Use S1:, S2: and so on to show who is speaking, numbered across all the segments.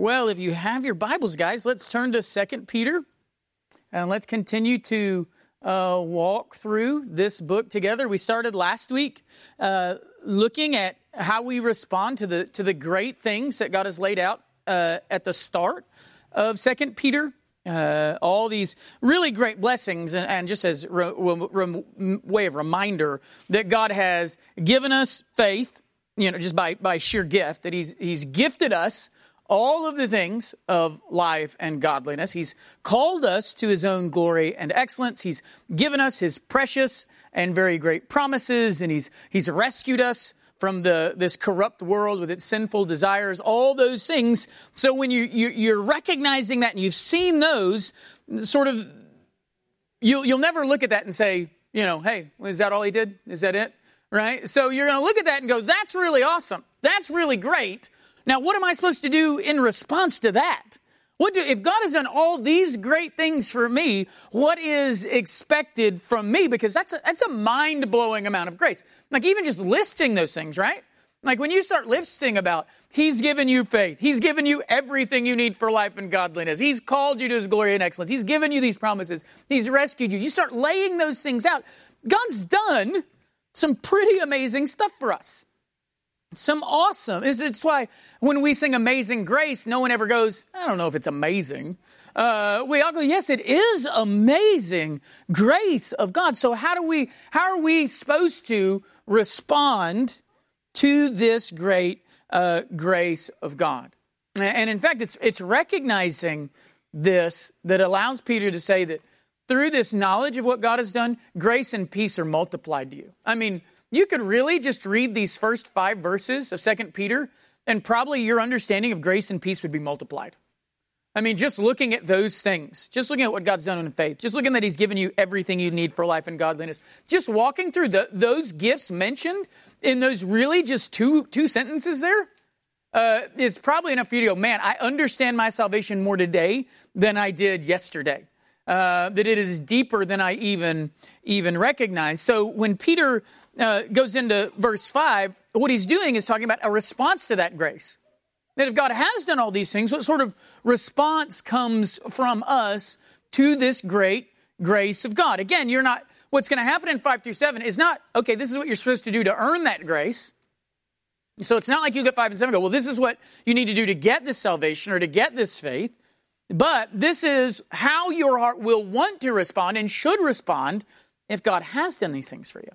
S1: Well, if you have your Bibles, guys, let's turn to Second Peter and let's continue to uh, walk through this book together. We started last week uh, looking at how we respond to the to the great things that God has laid out uh, at the start of Second Peter. Uh, all these really great blessings, and, and just as re, re, re, way of reminder that God has given us faith, you know, just by by sheer gift that He's He's gifted us all of the things of life and godliness. He's called us to his own glory and excellence. He's given us his precious and very great promises, and he's, he's rescued us from the, this corrupt world with its sinful desires, all those things. So when you, you, you're recognizing that and you've seen those, sort of, you'll, you'll never look at that and say, you know, hey, is that all he did? Is that it? Right? So you're going to look at that and go, that's really awesome. That's really great. Now, what am I supposed to do in response to that? What do, if God has done all these great things for me, what is expected from me? Because that's a, that's a mind blowing amount of grace. Like even just listing those things, right? Like when you start listing about, He's given you faith. He's given you everything you need for life and godliness. He's called you to His glory and excellence. He's given you these promises. He's rescued you. You start laying those things out. God's done some pretty amazing stuff for us some awesome. It's, why when we sing Amazing Grace, no one ever goes, I don't know if it's amazing. Uh, we all go, yes, it is amazing grace of God. So how do we, how are we supposed to respond to this great uh, grace of God? And in fact, it's, it's recognizing this that allows Peter to say that through this knowledge of what God has done, grace and peace are multiplied to you. I mean, you could really just read these first five verses of Second Peter, and probably your understanding of grace and peace would be multiplied. I mean, just looking at those things, just looking at what God's done in faith, just looking that He's given you everything you need for life and godliness, just walking through the, those gifts mentioned in those really just two, two sentences there uh, is probably enough for you to go, man, I understand my salvation more today than I did yesterday. Uh, that it is deeper than I even even recognize. So when Peter uh, goes into verse 5, what he's doing is talking about a response to that grace. That if God has done all these things, what sort of response comes from us to this great grace of God? Again, you're not, what's going to happen in 5 through 7 is not, okay, this is what you're supposed to do to earn that grace. So it's not like you get 5 and 7 go, well, this is what you need to do to get this salvation or to get this faith. But this is how your heart will want to respond and should respond if God has done these things for you.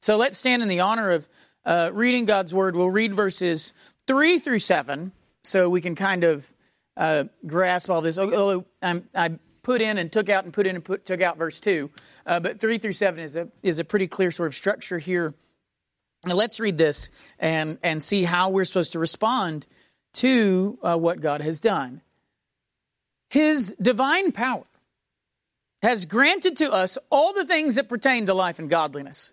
S1: So let's stand in the honor of uh, reading God's word. We'll read verses 3 through 7 so we can kind of uh, grasp all this. Although I'm, i put in and took out and put in and put, took out verse 2, uh, but 3 through 7 is a, is a pretty clear sort of structure here. Now let's read this and, and see how we're supposed to respond to uh, what God has done. His divine power has granted to us all the things that pertain to life and godliness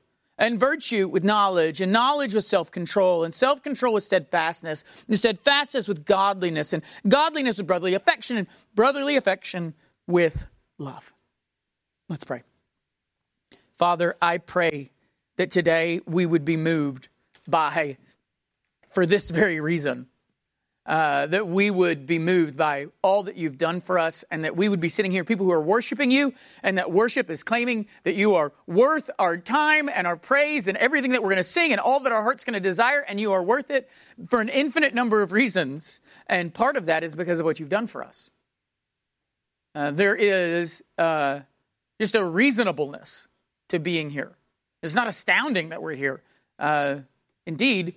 S1: and virtue with knowledge, and knowledge with self control, and self control with steadfastness, and steadfastness with godliness, and godliness with brotherly affection, and brotherly affection with love. Let's pray. Father, I pray that today we would be moved by, for this very reason, uh, that we would be moved by all that you've done for us, and that we would be sitting here, people who are worshiping you, and that worship is claiming that you are worth our time and our praise and everything that we're going to sing and all that our heart's going to desire, and you are worth it for an infinite number of reasons. And part of that is because of what you've done for us. Uh, there is uh, just a reasonableness to being here. It's not astounding that we're here. Uh, indeed,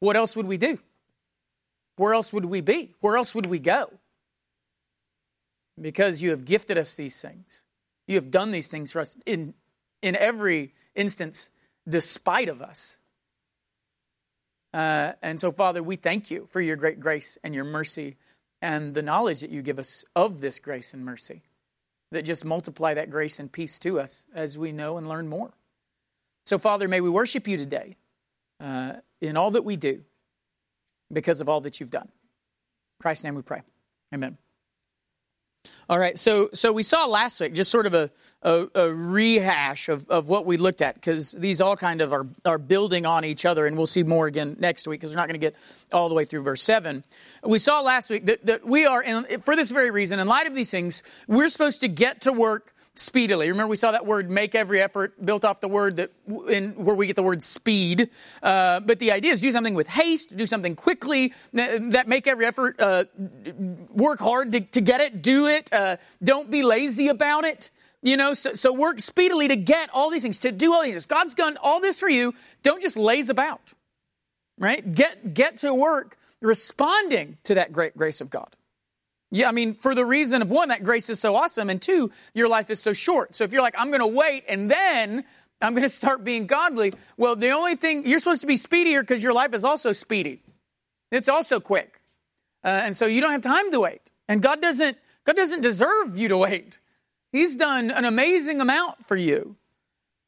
S1: what else would we do? Where else would we be? Where else would we go? Because you have gifted us these things. You have done these things for us in, in every instance, despite of us. Uh, and so, Father, we thank you for your great grace and your mercy and the knowledge that you give us of this grace and mercy. that just multiply that grace and peace to us as we know and learn more. So, Father, may we worship you today uh, in all that we do because of all that you've done. In Christ's name we pray. Amen. All right, so so we saw last week just sort of a, a, a rehash of, of what we looked at because these all kind of are, are building on each other, and we'll see more again next week because we're not going to get all the way through verse 7. We saw last week that, that we are, in, for this very reason, in light of these things, we're supposed to get to work speedily. Remember, we saw that word make every effort built off the word that in where we get the word speed. Uh, but the idea is do something with haste, do something quickly, that make every effort, uh, work hard to, to, get it, do it. Uh, don't be lazy about it. You know, so, so work speedily to get all these things, to do all these things. God's done all this for you. Don't just laze about, right? Get, get to work responding to that great grace of God. Yeah, I mean, for the reason of one, that grace is so awesome, and two, your life is so short. So if you're like, I'm going to wait and then I'm going to start being godly, well, the only thing, you're supposed to be speedier because your life is also speedy. It's also quick. Uh, and so you don't have time to wait. And God doesn't, God doesn't deserve you to wait. He's done an amazing amount for you.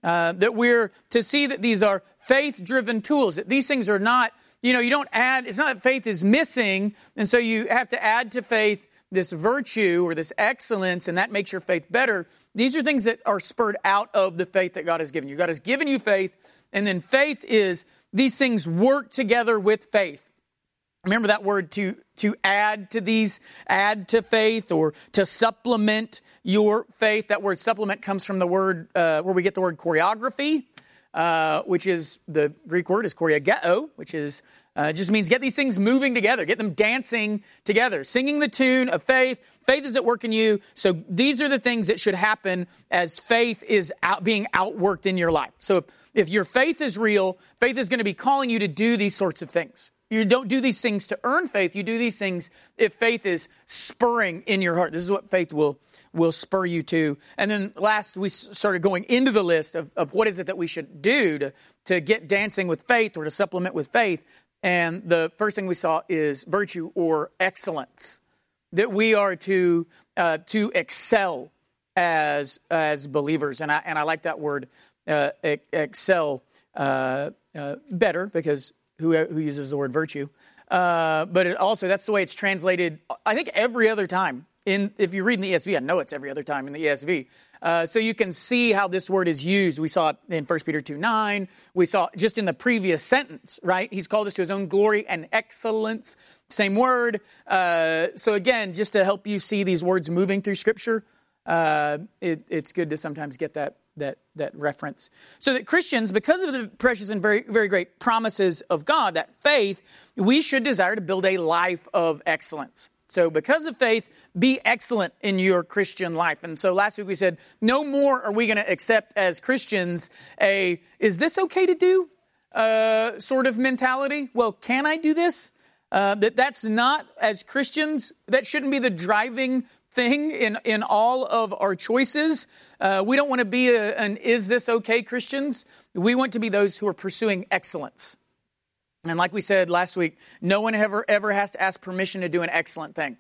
S1: Uh, that we're to see that these are faith driven tools, that these things are not, you know, you don't add, it's not that faith is missing, and so you have to add to faith this virtue or this excellence, and that makes your faith better. These are things that are spurred out of the faith that God has given you. God has given you faith, and then faith is these things work together with faith. Remember that word to, to add to these, add to faith or to supplement your faith. That word supplement comes from the word uh, where we get the word choreography, uh, which is the Greek word is choreageo, which is uh, it just means get these things moving together, get them dancing together, singing the tune of faith. Faith is at work in you. So these are the things that should happen as faith is out, being outworked in your life. So if, if your faith is real, faith is going to be calling you to do these sorts of things. You don't do these things to earn faith. You do these things if faith is spurring in your heart. This is what faith will, will spur you to. And then last, we started going into the list of, of what is it that we should do to, to get dancing with faith or to supplement with faith. And the first thing we saw is virtue or excellence, that we are to, uh, to excel as, as believers. And I, and I like that word, uh, excel, uh, uh, better because who, who uses the word virtue? Uh, but it also, that's the way it's translated, I think, every other time. In, if you read in the ESV, I know it's every other time in the ESV. Uh, so you can see how this word is used. We saw it in 1 Peter 2 9. We saw just in the previous sentence, right? He's called us to his own glory and excellence. Same word. Uh, so again, just to help you see these words moving through Scripture, uh, it, it's good to sometimes get that, that, that reference. So that Christians, because of the precious and very, very great promises of God, that faith, we should desire to build a life of excellence. So, because of faith, be excellent in your Christian life. And so last week we said, no more are we going to accept as Christians a, is this okay to do? Uh, sort of mentality. Well, can I do this? Uh, that that's not as Christians. That shouldn't be the driving thing in in all of our choices. Uh, we don't want to be a, an "is this okay" Christians. We want to be those who are pursuing excellence. And like we said last week, no one ever, ever has to ask permission to do an excellent thing.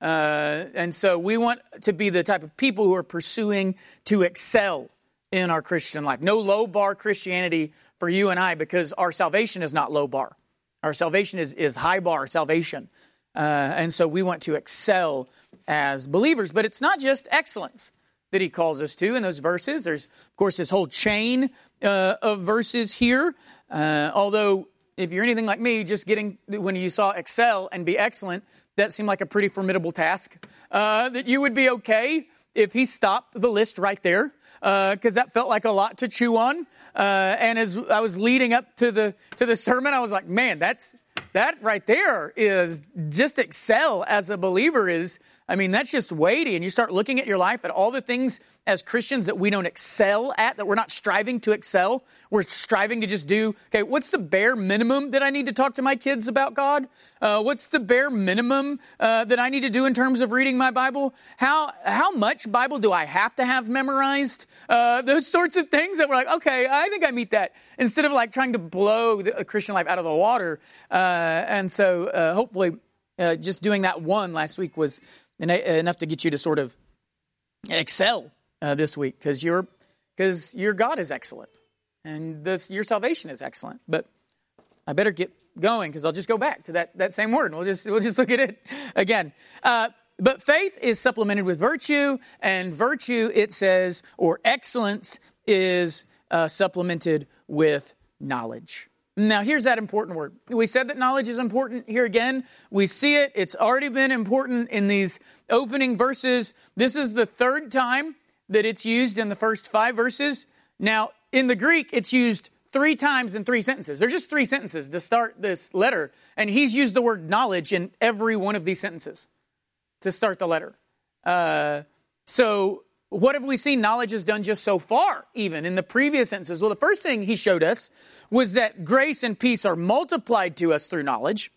S1: Uh, and so we want to be the type of people who are pursuing to excel in our Christian life. No low bar Christianity for you and I because our salvation is not low bar. Our salvation is, is high bar salvation. Uh, and so we want to excel as believers. But it's not just excellence that he calls us to in those verses. There's, of course, this whole chain uh, of verses here. Uh, although if you're anything like me, just getting when you saw excel and be excellent, that seemed like a pretty formidable task. Uh, that you would be okay if he stopped the list right there, because uh, that felt like a lot to chew on. Uh, and as I was leading up to the to the sermon, I was like, man, that's that right there is just excel as a believer is I mean, that's just weighty. And you start looking at your life at all the things as Christians that we don't excel at, that we're not striving to excel. We're striving to just do, okay, what's the bare minimum that I need to talk to my kids about God? Uh, what's the bare minimum uh, that I need to do in terms of reading my Bible? How, how much Bible do I have to have memorized? Uh, those sorts of things that we're like, okay, I think I meet that. Instead of like trying to blow the Christian life out of the water. Uh, and so uh, hopefully uh, just doing that one last week was enough to get you to sort of excel uh, this week because your because your God is excellent and this your salvation is excellent. But I better get going because I'll just go back to that that same word. And we'll just we'll just look at it again. Uh, but faith is supplemented with virtue, and virtue it says or excellence is uh, supplemented with knowledge. Now, here's that important word. We said that knowledge is important. Here again, we see it. It's already been important in these opening verses. This is the third time that it's used in the first five verses. Now, in the Greek, it's used three times in three sentences. They're just three sentences to start this letter. And he's used the word knowledge in every one of these sentences to start the letter. Uh, so what have we seen knowledge has done just so far, even in the previous sentences? Well, the first thing he showed us was that grace and peace are multiplied to us through knowledge.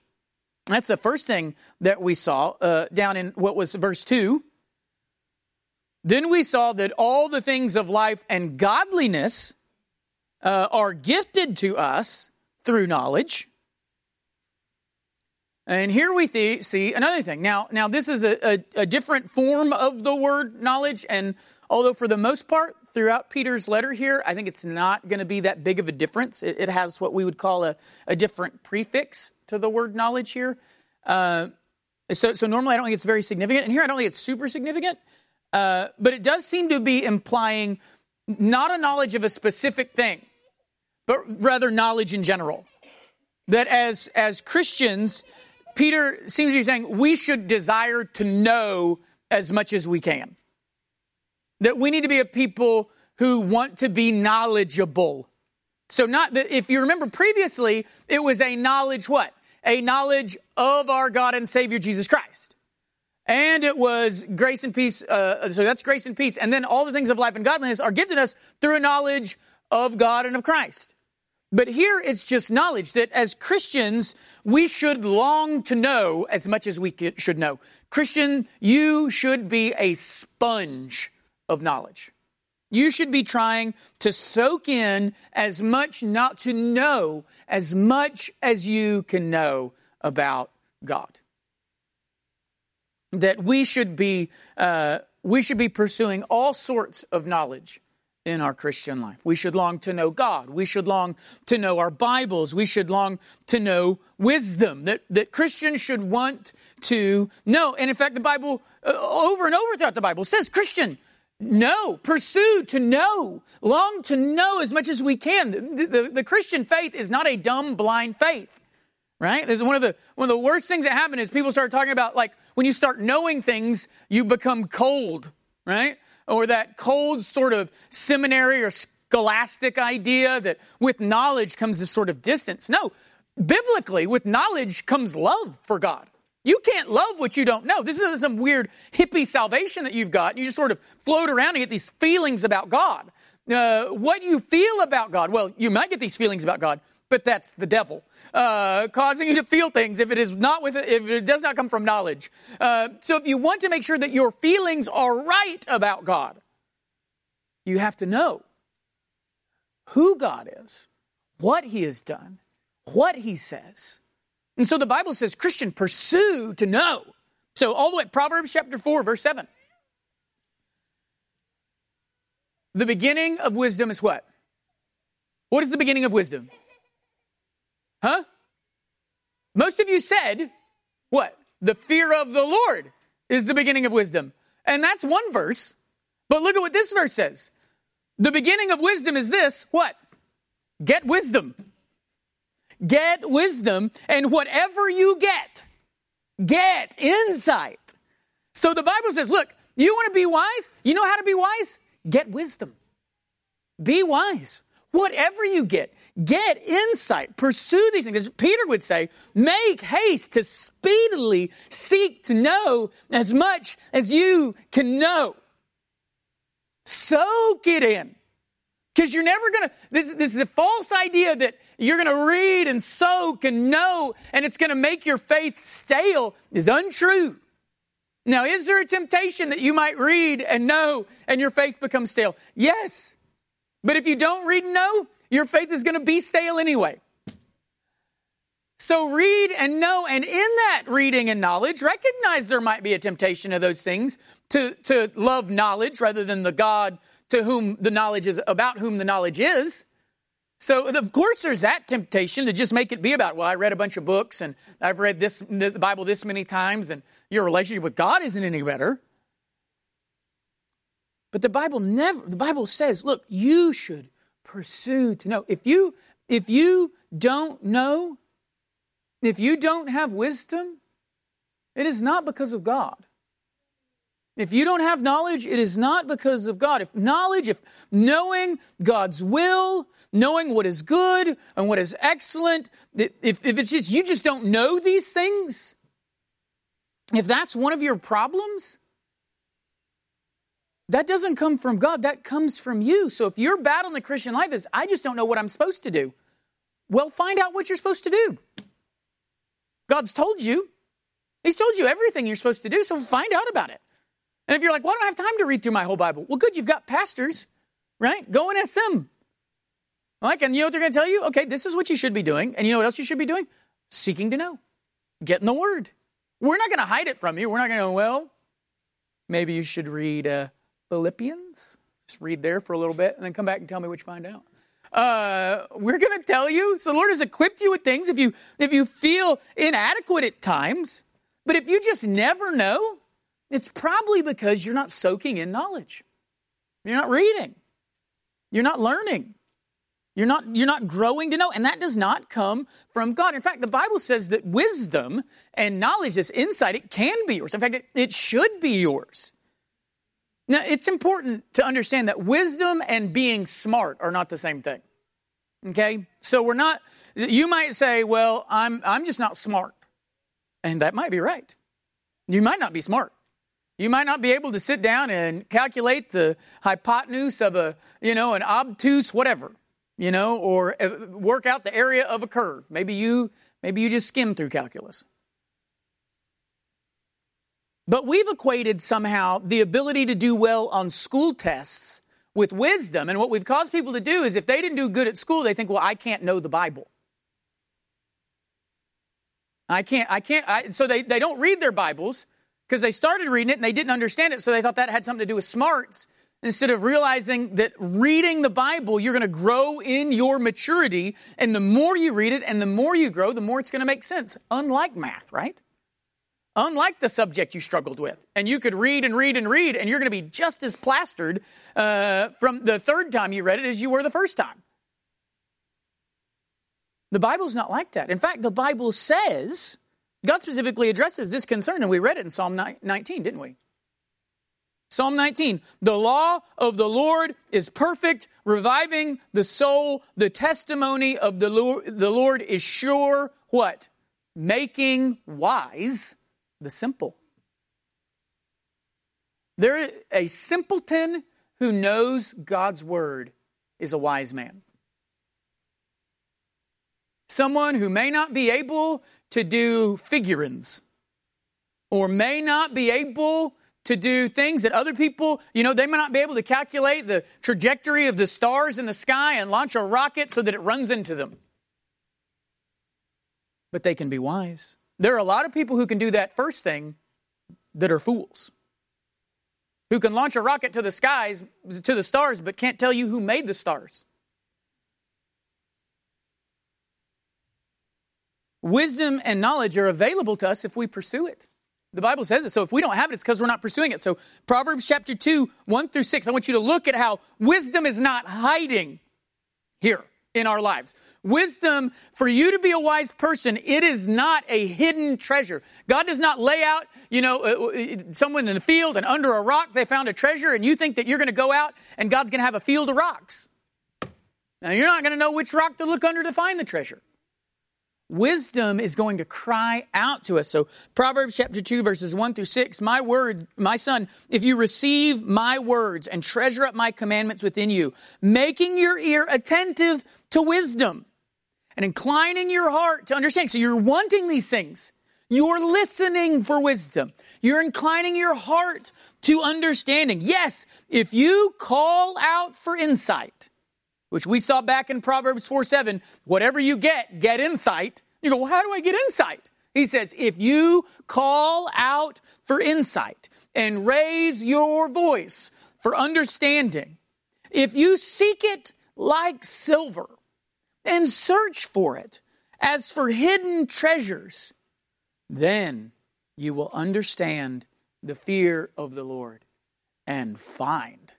S1: That's the first thing that we saw uh, down in what was verse 2. Then we saw that all the things of life and godliness uh, are gifted to us through knowledge. And here we th- see another thing. Now, now this is a, a, a, different form of the word knowledge, and although for the most part throughout Peter's letter here, I think it's not going to be that big of a difference. It, it, has what we would call a, a different prefix to the word knowledge here. Uh, so, so normally I don't think it's very significant, and here I don't think it's super significant. Uh, but it does seem to be implying not a knowledge of a specific thing, but rather knowledge in general. That as as Christians Peter seems to be saying we should desire to know as much as we can. That we need to be a people who want to be knowledgeable. So, not that if you remember previously, it was a knowledge what? A knowledge of our God and Savior Jesus Christ. And it was grace and peace. Uh, so that's grace and peace. And then all the things of life and godliness are gifted us through a knowledge of God and of Christ. But here it's just knowledge that as Christians, we should long to know as much as we should know. Christian, you should be a sponge of knowledge. You should be trying to soak in as much, not to know as much as you can know about God. That we should be, uh, we should be pursuing all sorts of knowledge in our Christian life. We should long to know God. We should long to know our Bibles. We should long to know wisdom that, that Christians should want to know. And in fact, the Bible, uh, over and over throughout the Bible, says, Christian, know, pursue to know, long to know as much as we can. The, the, the Christian faith is not a dumb, blind faith. Right? There's one of the one of the worst things that happen is people start talking about like when you start knowing things, you become cold, right? Or that cold sort of seminary or scholastic idea that with knowledge comes this sort of distance. No, biblically, with knowledge comes love for God. You can't love what you don't know. This isn't some weird hippie salvation that you've got. You just sort of float around and get these feelings about God. Uh, what you feel about God, well, you might get these feelings about God, but that's the devil uh, causing you to feel things if it is not with if it does not come from knowledge. Uh, so if you want to make sure that your feelings are right about God, you have to know who God is, what He has done, what He says. And so the Bible says, Christian, pursue to know. So all the way, Proverbs chapter 4, verse 7. The beginning of wisdom is what? What is the beginning of wisdom? Huh? Most of you said, what? The fear of the Lord is the beginning of wisdom. And that's one verse. But look at what this verse says. The beginning of wisdom is this what? Get wisdom. Get wisdom, and whatever you get, get insight. So the Bible says, look, you want to be wise? You know how to be wise? Get wisdom. Be wise. Whatever you get, get insight, pursue these things. As Peter would say, make haste to speedily seek to know as much as you can know. Soak it in. Because you're never going to, this, this is a false idea that you're going to read and soak and know and it's going to make your faith stale is untrue. Now, is there a temptation that you might read and know and your faith becomes stale? Yes. But if you don't read and know, your faith is going to be stale anyway. So read and know, and in that reading and knowledge, recognize there might be a temptation of those things to, to love knowledge rather than the God to whom the knowledge is, about whom the knowledge is. So, of course, there's that temptation to just make it be about, well, I read a bunch of books and I've read this, the Bible this many times and your relationship with God isn't any better. But the Bible never, the Bible says, look, you should pursue to know. If you, if you don't know, if you don't have wisdom, it is not because of God. If you don't have knowledge, it is not because of God. If knowledge, if knowing God's will, knowing what is good and what is excellent, if, if it's just you just don't know these things, if that's one of your problems, that doesn't come from God, that comes from you. So if your battle in the Christian life is, I just don't know what I'm supposed to do, well, find out what you're supposed to do. God's told you. He's told you everything you're supposed to do, so find out about it. And if you're like, well, I don't have time to read through my whole Bible. Well, good, you've got pastors, right? Go and ask them. Like, and you know what they're going to tell you? Okay, this is what you should be doing. And you know what else you should be doing? Seeking to know. getting the Word. We're not going to hide it from you. We're not going to, well, maybe you should read uh, Philippians. Just read there for a little bit and then come back and tell me what you find out. Uh, we're going to tell you. So the Lord has equipped you with things if you if you feel inadequate at times. But if you just never know, it's probably because you're not soaking in knowledge. You're not reading. You're not learning. You're not, you're not growing to know. And that does not come from God. In fact, the Bible says that wisdom and knowledge, this insight, it can be yours. In fact, it, it should be yours. Now, it's important to understand that wisdom and being smart are not the same thing. Okay? So we're not, you might say, well, I'm, I'm just not smart. And that might be right. You might not be smart. You might not be able to sit down and calculate the hypotenuse of a, you know, an obtuse whatever, you know, or uh, work out the area of a curve. Maybe you, maybe you just skim through calculus. But we've equated somehow the ability to do well on school tests with wisdom. And what we've caused people to do is if they didn't do good at school, they think, well, I can't know the Bible. I can't, I can't, I, so they, they don't read their Bibles because they started reading it and they didn't understand it, so they thought that had something to do with smarts. Instead of realizing that reading the Bible, you're going to grow in your maturity, and the more you read it and the more you grow, the more it's going to make sense. Unlike math, right? Unlike the subject you struggled with. And you could read and read and read, and you're going to be just as plastered uh, from the third time you read it as you were the first time. The Bible's not like that. In fact, the Bible says, God specifically addresses this concern, and we read it in Psalm 19, didn't we? Psalm 19, the law of the Lord is perfect, reviving the soul. The testimony of the Lord, the Lord is sure, what? Making wise the simple. There, a simpleton who knows God's word is a wise man. Someone who may not be able to do figurines or may not be able to do things that other people, you know, they may not be able to calculate the trajectory of the stars in the sky and launch a rocket so that it runs into them. But they can be wise. There are a lot of people who can do that first thing that are fools. Who can launch a rocket to the skies, to the stars, but can't tell you who made the stars. Wisdom and knowledge are available to us if we pursue it. The Bible says it. So if we don't have it, it's because we're not pursuing it. So Proverbs chapter 2, 1 through 6, I want you to look at how wisdom is not hiding here in our lives. Wisdom, for you to be a wise person, it is not a hidden treasure. God does not lay out, you know, uh, uh, someone in a field and under a rock they found a treasure and you think that you're going to go out and God's going to have a field of rocks. Now you're not going to know which rock to look under to find the treasure. Wisdom is going to cry out to us. So Proverbs chapter 2 verses 1 through 6, my word, my son, if you receive my words and treasure up my commandments within you, making your ear attentive to wisdom and inclining your heart to understand. So you're wanting these things. You're listening for wisdom. You're inclining your heart to understanding. Yes, if you call out for insight, which we saw back in Proverbs 4 7. Whatever you get, get insight. You go, well, how do I get insight? He says, if you call out for insight, and raise your voice for understanding, if you seek it like silver and search for it as for hidden treasures, then you will understand the fear of the Lord and find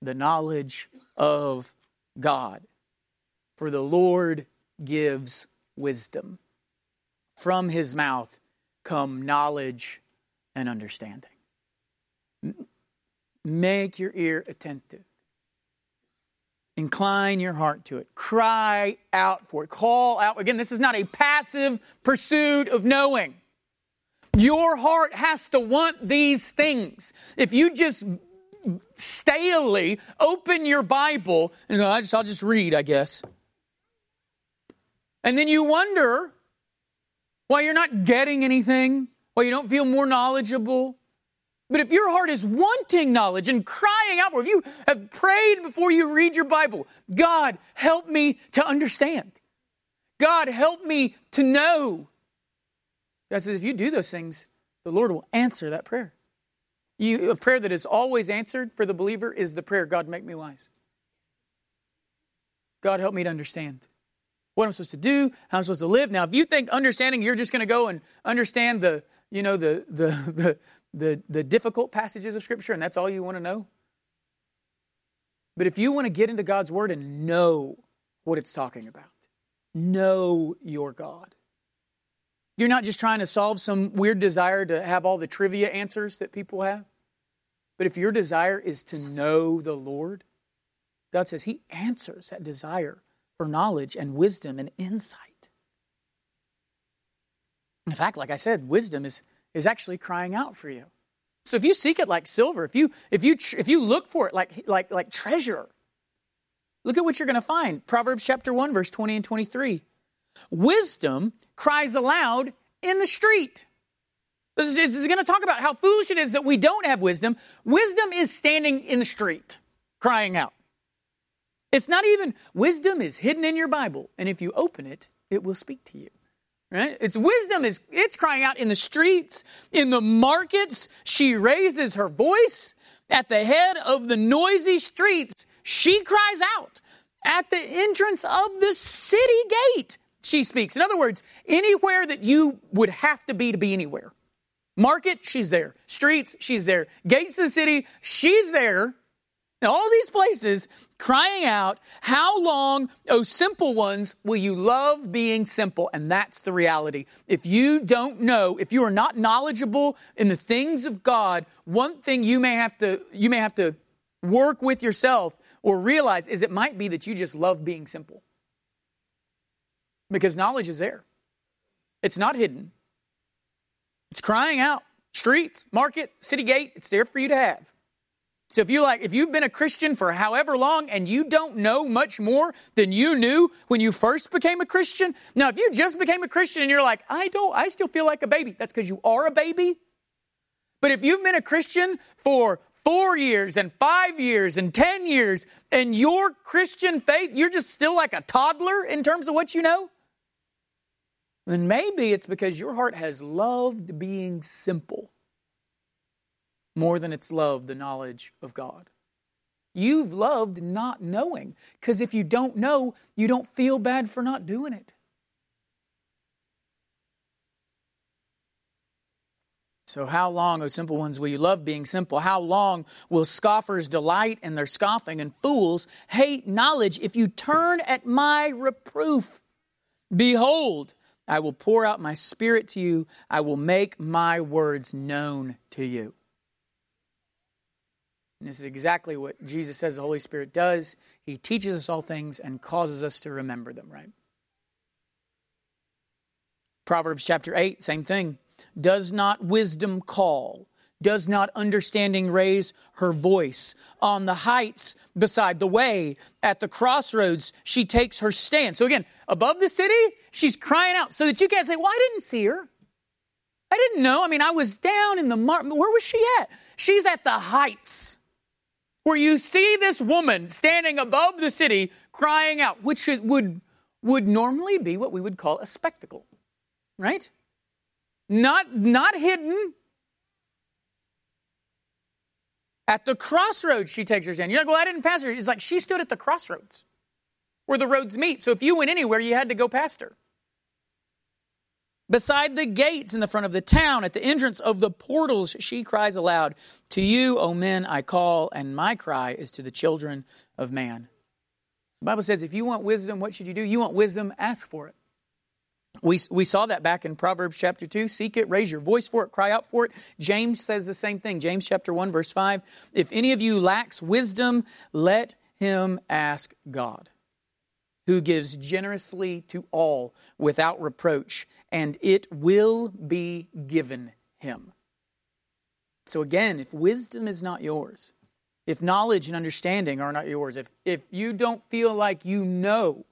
S1: the knowledge of God. For the Lord gives wisdom. From his mouth come knowledge and understanding. Make your ear attentive. Incline your heart to it. Cry out for it. Call out. Again, this is not a passive pursuit of knowing. Your heart has to want these things. If you just stalely open your Bible and go, I just, I'll just read, I guess. And then you wonder why you're not getting anything, why you don't feel more knowledgeable. But if your heart is wanting knowledge and crying out for, if you have prayed before you read your Bible, God, help me to understand. God, help me to know. God says, if you do those things, the Lord will answer that prayer. You, a prayer that is always answered for the believer is the prayer, God, make me wise. God, help me to understand what I'm supposed to do, how I'm supposed to live. Now, if you think understanding, you're just going to go and understand the, you know, the, the, the, the, the difficult passages of Scripture, and that's all you want to know. But if you want to get into God's Word and know what it's talking about, know your God. You're not just trying to solve some weird desire to have all the trivia answers that people have. But if your desire is to know the Lord, God says He answers that desire for knowledge and wisdom and insight. In fact, like I said, wisdom is, is actually crying out for you. So if you seek it like silver, if you if you if you look for it like like like treasure, look at what you're going to find. Proverbs chapter 1 verse 20 and 23. Wisdom cries aloud in the street. This is, going to talk about how foolish it is that we don't have wisdom. Wisdom is standing in the street crying out. It's not even, wisdom is hidden in your Bible, and if you open it, it will speak to you. Right? It's wisdom is it's crying out in the streets, in the markets. She raises her voice at the head of the noisy streets. She cries out at the entrance of the city gate. She speaks. In other words, anywhere that you would have to be to be anywhere. Market, she's there. Streets, she's there. Gates of the city, she's there. all these places crying out, How long, oh simple ones, will you love being simple? And that's the reality. If you don't know, if you are not knowledgeable in the things of God, one thing you may have to, you may have to work with yourself or realize is it might be that you just love being simple. Because knowledge is there. It's not hidden. It's crying out. Streets, market, city gate, it's there for you to have. So if you like, if you've been a Christian for however long and you don't know much more than you knew when you first became a Christian, now if you just became a Christian and you're like, I don't, I still feel like a baby, that's because you are a baby. But if you've been a Christian for four years and five years and ten years and your Christian faith, you're just still like a toddler in terms of what you know, then maybe it's because your heart has loved being simple more than it's loved the knowledge of God. You've loved not knowing because if you don't know, you don't feel bad for not doing it. So, how long, O simple ones, will you love being simple? How long will scoffers delight in their scoffing and fools hate knowledge if you turn at my reproof? Behold, I will pour out my spirit to you. I will make my words known to you. And this is exactly what Jesus says the Holy Spirit does. He teaches us all things and causes us to remember them, right? Proverbs chapter 8, same thing. Does not wisdom call? Does not understanding raise her voice? On the heights beside the way, at the crossroads, she takes her stand. So again, above the city, she's crying out so that you can't say, Well, I didn't see her. I didn't know. I mean, I was down in the mar. Where was she at? She's at the heights where you see this woman standing above the city crying out, which would, would normally be what we would call a spectacle, right? Not, not hidden, At the crossroads, she takes her stand. You're like, well, I didn't pass her. It's like she stood at the crossroads where the roads meet. So if you went anywhere, you had to go past her. Beside the gates in the front of the town, at the entrance of the portals, she cries aloud, To you, O men, I call, and my cry is to the children of man. The Bible says, if you want wisdom, what should you do? You want wisdom, ask for it. We, we saw that back in Proverbs chapter 2. Seek it, raise your voice for it, cry out for it. James says the same thing. James chapter 1, verse 5. If any of you lacks wisdom, let him ask God, who gives generously to all without reproach, and it will be given him. So again, if wisdom is not yours, if knowledge and understanding are not yours, if, if you don't feel like you know,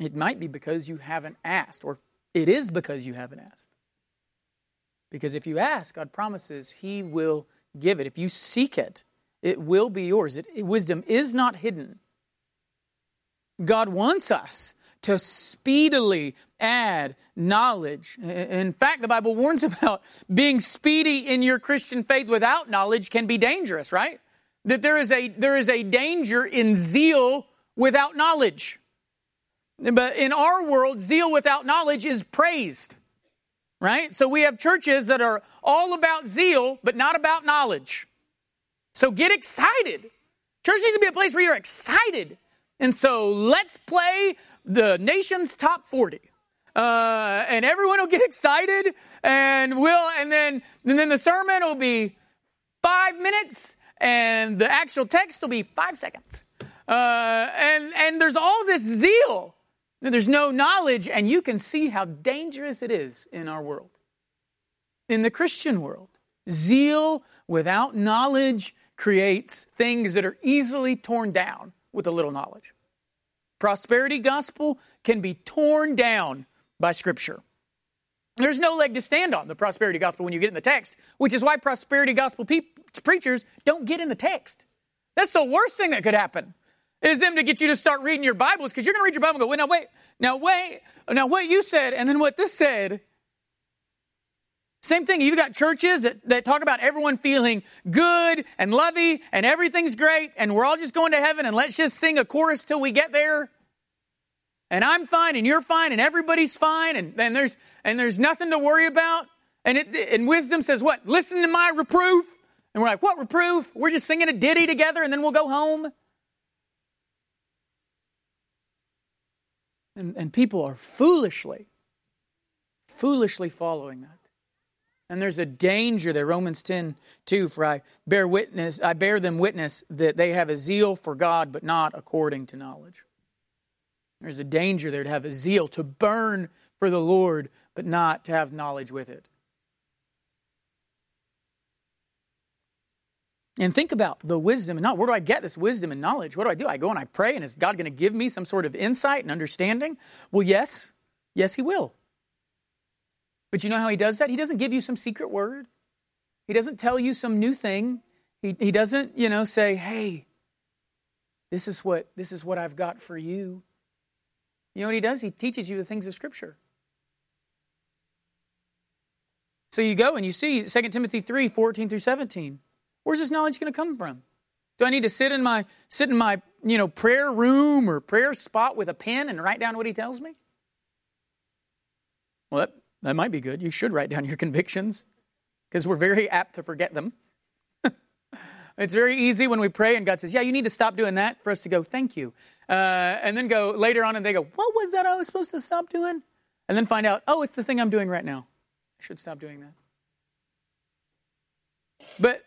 S1: it might be because you haven't asked, or it is because you haven't asked. Because if you ask, God promises He will give it. If you seek it, it will be yours. It, wisdom is not hidden. God wants us to speedily add knowledge. In fact, the Bible warns about being speedy in your Christian faith without knowledge can be dangerous, right? That there is a, there is a danger in zeal without knowledge. But in our world, zeal without knowledge is praised, right? So we have churches that are all about zeal, but not about knowledge. So get excited. Church needs to be a place where you're excited. And so let's play the nation's top 40. Uh, and everyone will get excited and we'll, and then, and then the sermon will be five minutes and the actual text will be five seconds. Uh, and, and there's all this zeal. There's no knowledge, and you can see how dangerous it is in our world. In the Christian world, zeal without knowledge creates things that are easily torn down with a little knowledge. Prosperity gospel can be torn down by Scripture. There's no leg to stand on the prosperity gospel when you get in the text, which is why prosperity gospel pe- preachers don't get in the text. That's the worst thing that could happen is them to get you to start reading your Bibles because you're going to read your Bible and go, wait, now wait, now wait, now what you said and then what this said. Same thing, you've got churches that, that talk about everyone feeling good and lovey and everything's great and we're all just going to heaven and let's just sing a chorus till we get there. And I'm fine and you're fine and everybody's fine and, and there's and there's nothing to worry about. And it and wisdom says what? Listen to my reproof. And we're like, what reproof? We're just singing a ditty together and then we'll go home. And, and people are foolishly, foolishly following that. And there's a danger there, Romans 10 2, for I bear witness, I bear them witness that they have a zeal for God, but not according to knowledge. There's a danger there to have a zeal, to burn for the Lord, but not to have knowledge with it. And think about the wisdom and not where do I get this wisdom and knowledge? What do I do? I go and I pray, and is God going to give me some sort of insight and understanding? Well, yes. Yes, He will. But you know how He does that? He doesn't give you some secret word, He doesn't tell you some new thing. He, he doesn't, you know, say, hey, this is what this is what I've got for you. You know what he does? He teaches you the things of Scripture. So you go and you see 2 Timothy 3 14 through 17. Where's this knowledge going to come from? Do I need to sit in my sit in my you know prayer room or prayer spot with a pen and write down what he tells me? Well, that, that might be good. You should write down your convictions because we're very apt to forget them. it's very easy when we pray and God says, "Yeah, you need to stop doing that." For us to go, "Thank you," uh, and then go later on and they go, "What was that I was supposed to stop doing?" And then find out, "Oh, it's the thing I'm doing right now. I should stop doing that." But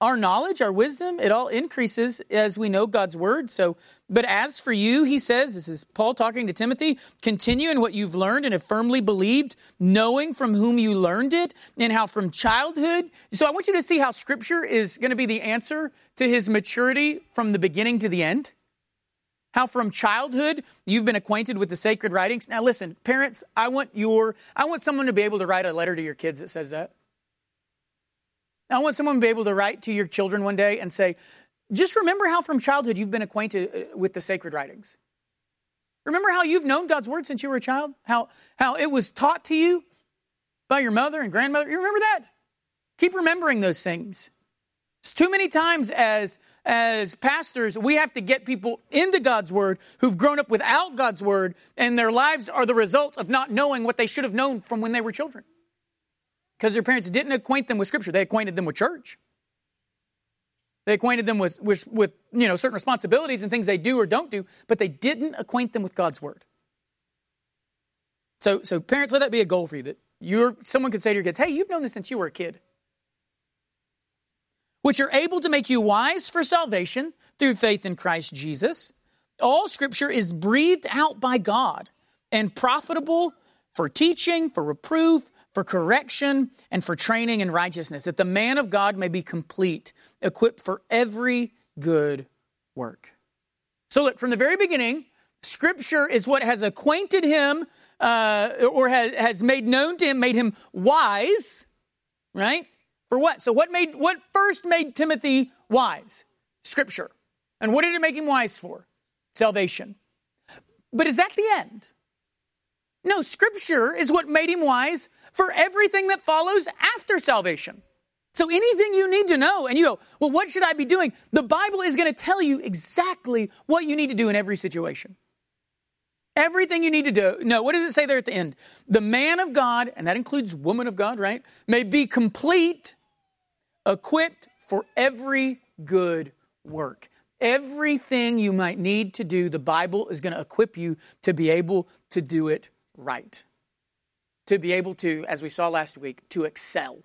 S1: our knowledge, our wisdom, it all increases as we know God's word. So, but as for you, he says, this is Paul talking to Timothy, continue in what you've learned and have firmly believed, knowing from whom you learned it and how from childhood. So I want you to see how scripture is going to be the answer to his maturity from the beginning to the end. How from childhood you've been acquainted with the sacred writings. Now listen, parents, I want your, I want someone to be able to write a letter to your kids that says that. I want someone to be able to write to your children one day and say, just remember how from childhood you've been acquainted uh, with the sacred writings. Remember how you've known God's word since you were a child? How, how it was taught to you by your mother and grandmother? You remember that? Keep remembering those things. It's too many times as as pastors, we have to get people into God's word who've grown up without God's word, and their lives are the result of not knowing what they should have known from when they were children. Because their parents didn't acquaint them with Scripture, they acquainted them with church. They acquainted them with, with, with you know, certain responsibilities and things they do or don't do, but they didn't acquaint them with God's word. So, so parents, let that be a goal for you that you're, someone could say to your kids, hey, you've known this since you were a kid which are able to make you wise for salvation through faith in Christ Jesus. All scripture is breathed out by God and profitable for teaching, for reproof, for correction, and for training in righteousness, that the man of God may be complete, equipped for every good work. So, look, from the very beginning, Scripture is what has acquainted him uh, or has, has made known to him, made him wise, right? For what? So what made what first made Timothy wise? Scripture. And what did it make him wise for? Salvation. But is that the end? No, scripture is what made him wise for everything that follows after salvation. So anything you need to know, and you go, well, what should I be doing? The Bible is going to tell you exactly what you need to do in every situation. Everything you need to do. No, what does it say there at the end? The man of God, and that includes woman of God, right? May be complete, equipped for every good work. Everything you might need to do, the Bible is going to equip you to be able to do it right. To be able to, as we saw last week, to excel.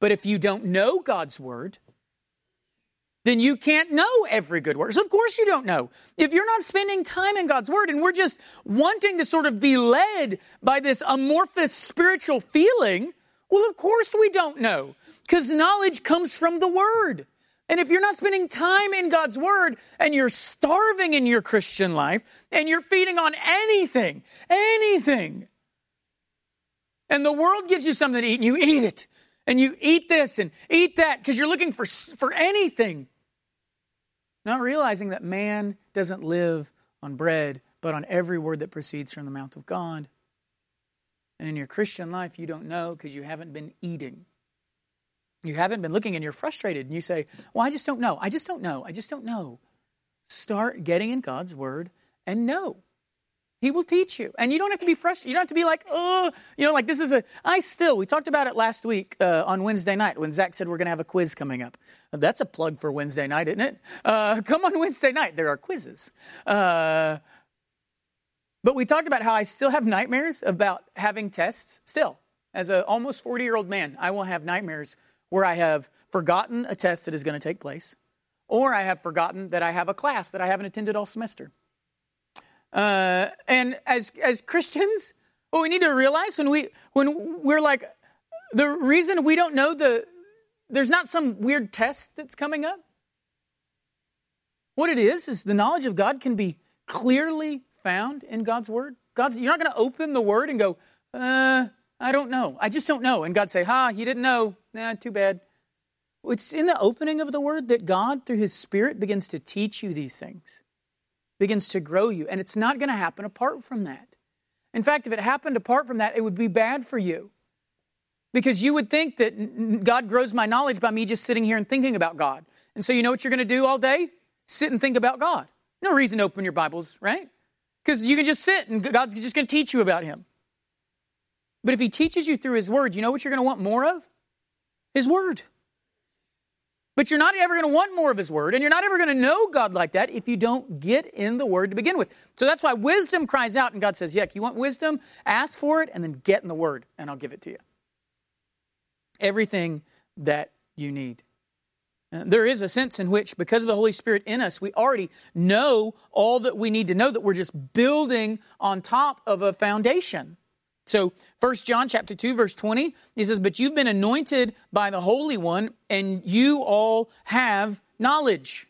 S1: But if you don't know God's word, then you can't know every good word. So, of course, you don't know. If you're not spending time in God's Word and we're just wanting to sort of be led by this amorphous spiritual feeling, well, of course we don't know because knowledge comes from the Word. And if you're not spending time in God's Word and you're starving in your Christian life and you're feeding on anything, anything, and the world gives you something to eat and you eat it, and you eat this and eat that because you're looking for, for anything, not realizing that man doesn't live on bread, but on every word that proceeds from the mouth of God. And in your Christian life, you don't know because you haven't been eating. You haven't been looking and you're frustrated and you say, Well, I just don't know. I just don't know. I just don't know. Start getting in God's word and know. He will teach you. And you don't have to be frustrated. You don't have to be like, oh, you know, like this is a, I still, we talked about it last week uh, on Wednesday night when Zach said we're going to have a quiz coming up. That's a plug for Wednesday night, isn't it? Uh, come on Wednesday night. There are quizzes. Uh, but we talked about how I still have nightmares about having tests. Still, as an almost 40 year old man, I will have nightmares where I have forgotten a test that is going to take place, or I have forgotten that I have a class that I haven't attended all semester. Uh, and as as Christians, what we need to realize when we when we're like the reason we don't know the there's not some weird test that's coming up. What it is is the knowledge of God can be clearly found in God's word. God's you're not going to open the word and go, uh, I don't know. I just don't know. And God say, Ha, you didn't know. Nah, too bad. It's in the opening of the word that God, through his spirit, begins to teach you these things, begins to grow you. And it's not going to happen apart from that. In fact, if it happened apart from that, it would be bad for you. Because you would think that God grows my knowledge by me just sitting here and thinking about God. And so you know what you're going to do all day? Sit and think about God. No reason to open your Bibles, right? Because you can just sit and God's just going to teach you about Him. But if he teaches you through his word, you know what you're going to want more of? His word. But you're not ever going to want more of his word, and you're not ever going to know God like that if you don't get in the word to begin with. So that's why wisdom cries out, and God says, Yeah, you want wisdom? Ask for it, and then get in the word, and I'll give it to you. Everything that you need. Uh, there is a sense in which, because of the Holy Spirit in us, we already know all that we need to know, that we're just building on top of a foundation. So, 1 John chapter 2 verse 20, he says, "But you've been anointed by the Holy One, and you all have knowledge."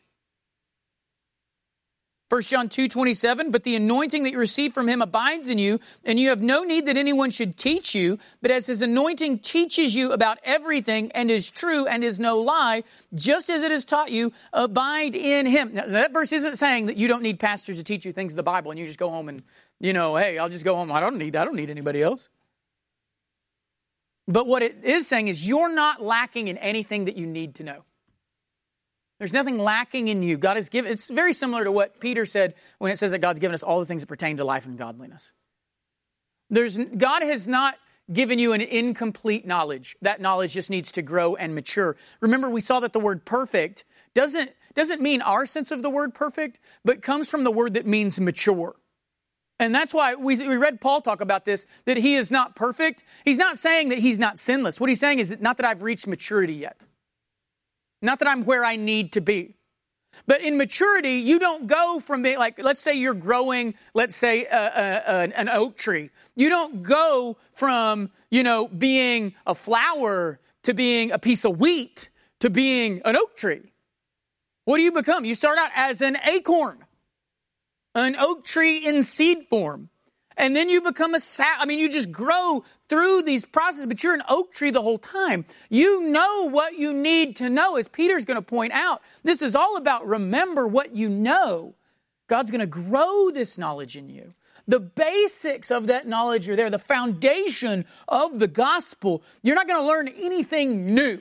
S1: 1 John 2 27, but the anointing that you receive from him abides in you, and you have no need that anyone should teach you, but as his anointing teaches you about everything and is true and is no lie, just as it has taught you, abide in him. Now, that verse isn't saying that you don't need pastors to teach you things of the Bible and you just go home and you know, hey, I'll just go home. I don't need I don't need anybody else. But what it is saying is you're not lacking in anything that you need to know. There's nothing lacking in you. God has given, it's very similar to what Peter said when it says that God's given us all the things that pertain to life and godliness. There's, God has not given you an incomplete knowledge. That knowledge just needs to grow and mature. Remember, we saw that the word perfect doesn't, doesn't mean our sense of the word perfect, but comes from the word that means mature. And that's why we, we read Paul talk about this, that he is not perfect. He's not saying that he's not sinless. What he's saying is not that I've reached maturity yet. Not that I'm where I need to be. But in maturity, you don't go from being like, let's say you're growing, let's say a, a, a, an oak tree. You don't go from, you know, being a flower to being a piece of wheat to being an oak tree. What do you become? You start out as an acorn, an oak tree in seed form. And then you become a sap. I mean, you just grow through these processes, but you're an oak tree the whole time. You know what you need to know, as Peter's going to point out. This is all about remember what you know. God's going to grow this knowledge in you. The basics of that knowledge are there, the foundation of the gospel. You're not going to learn anything new,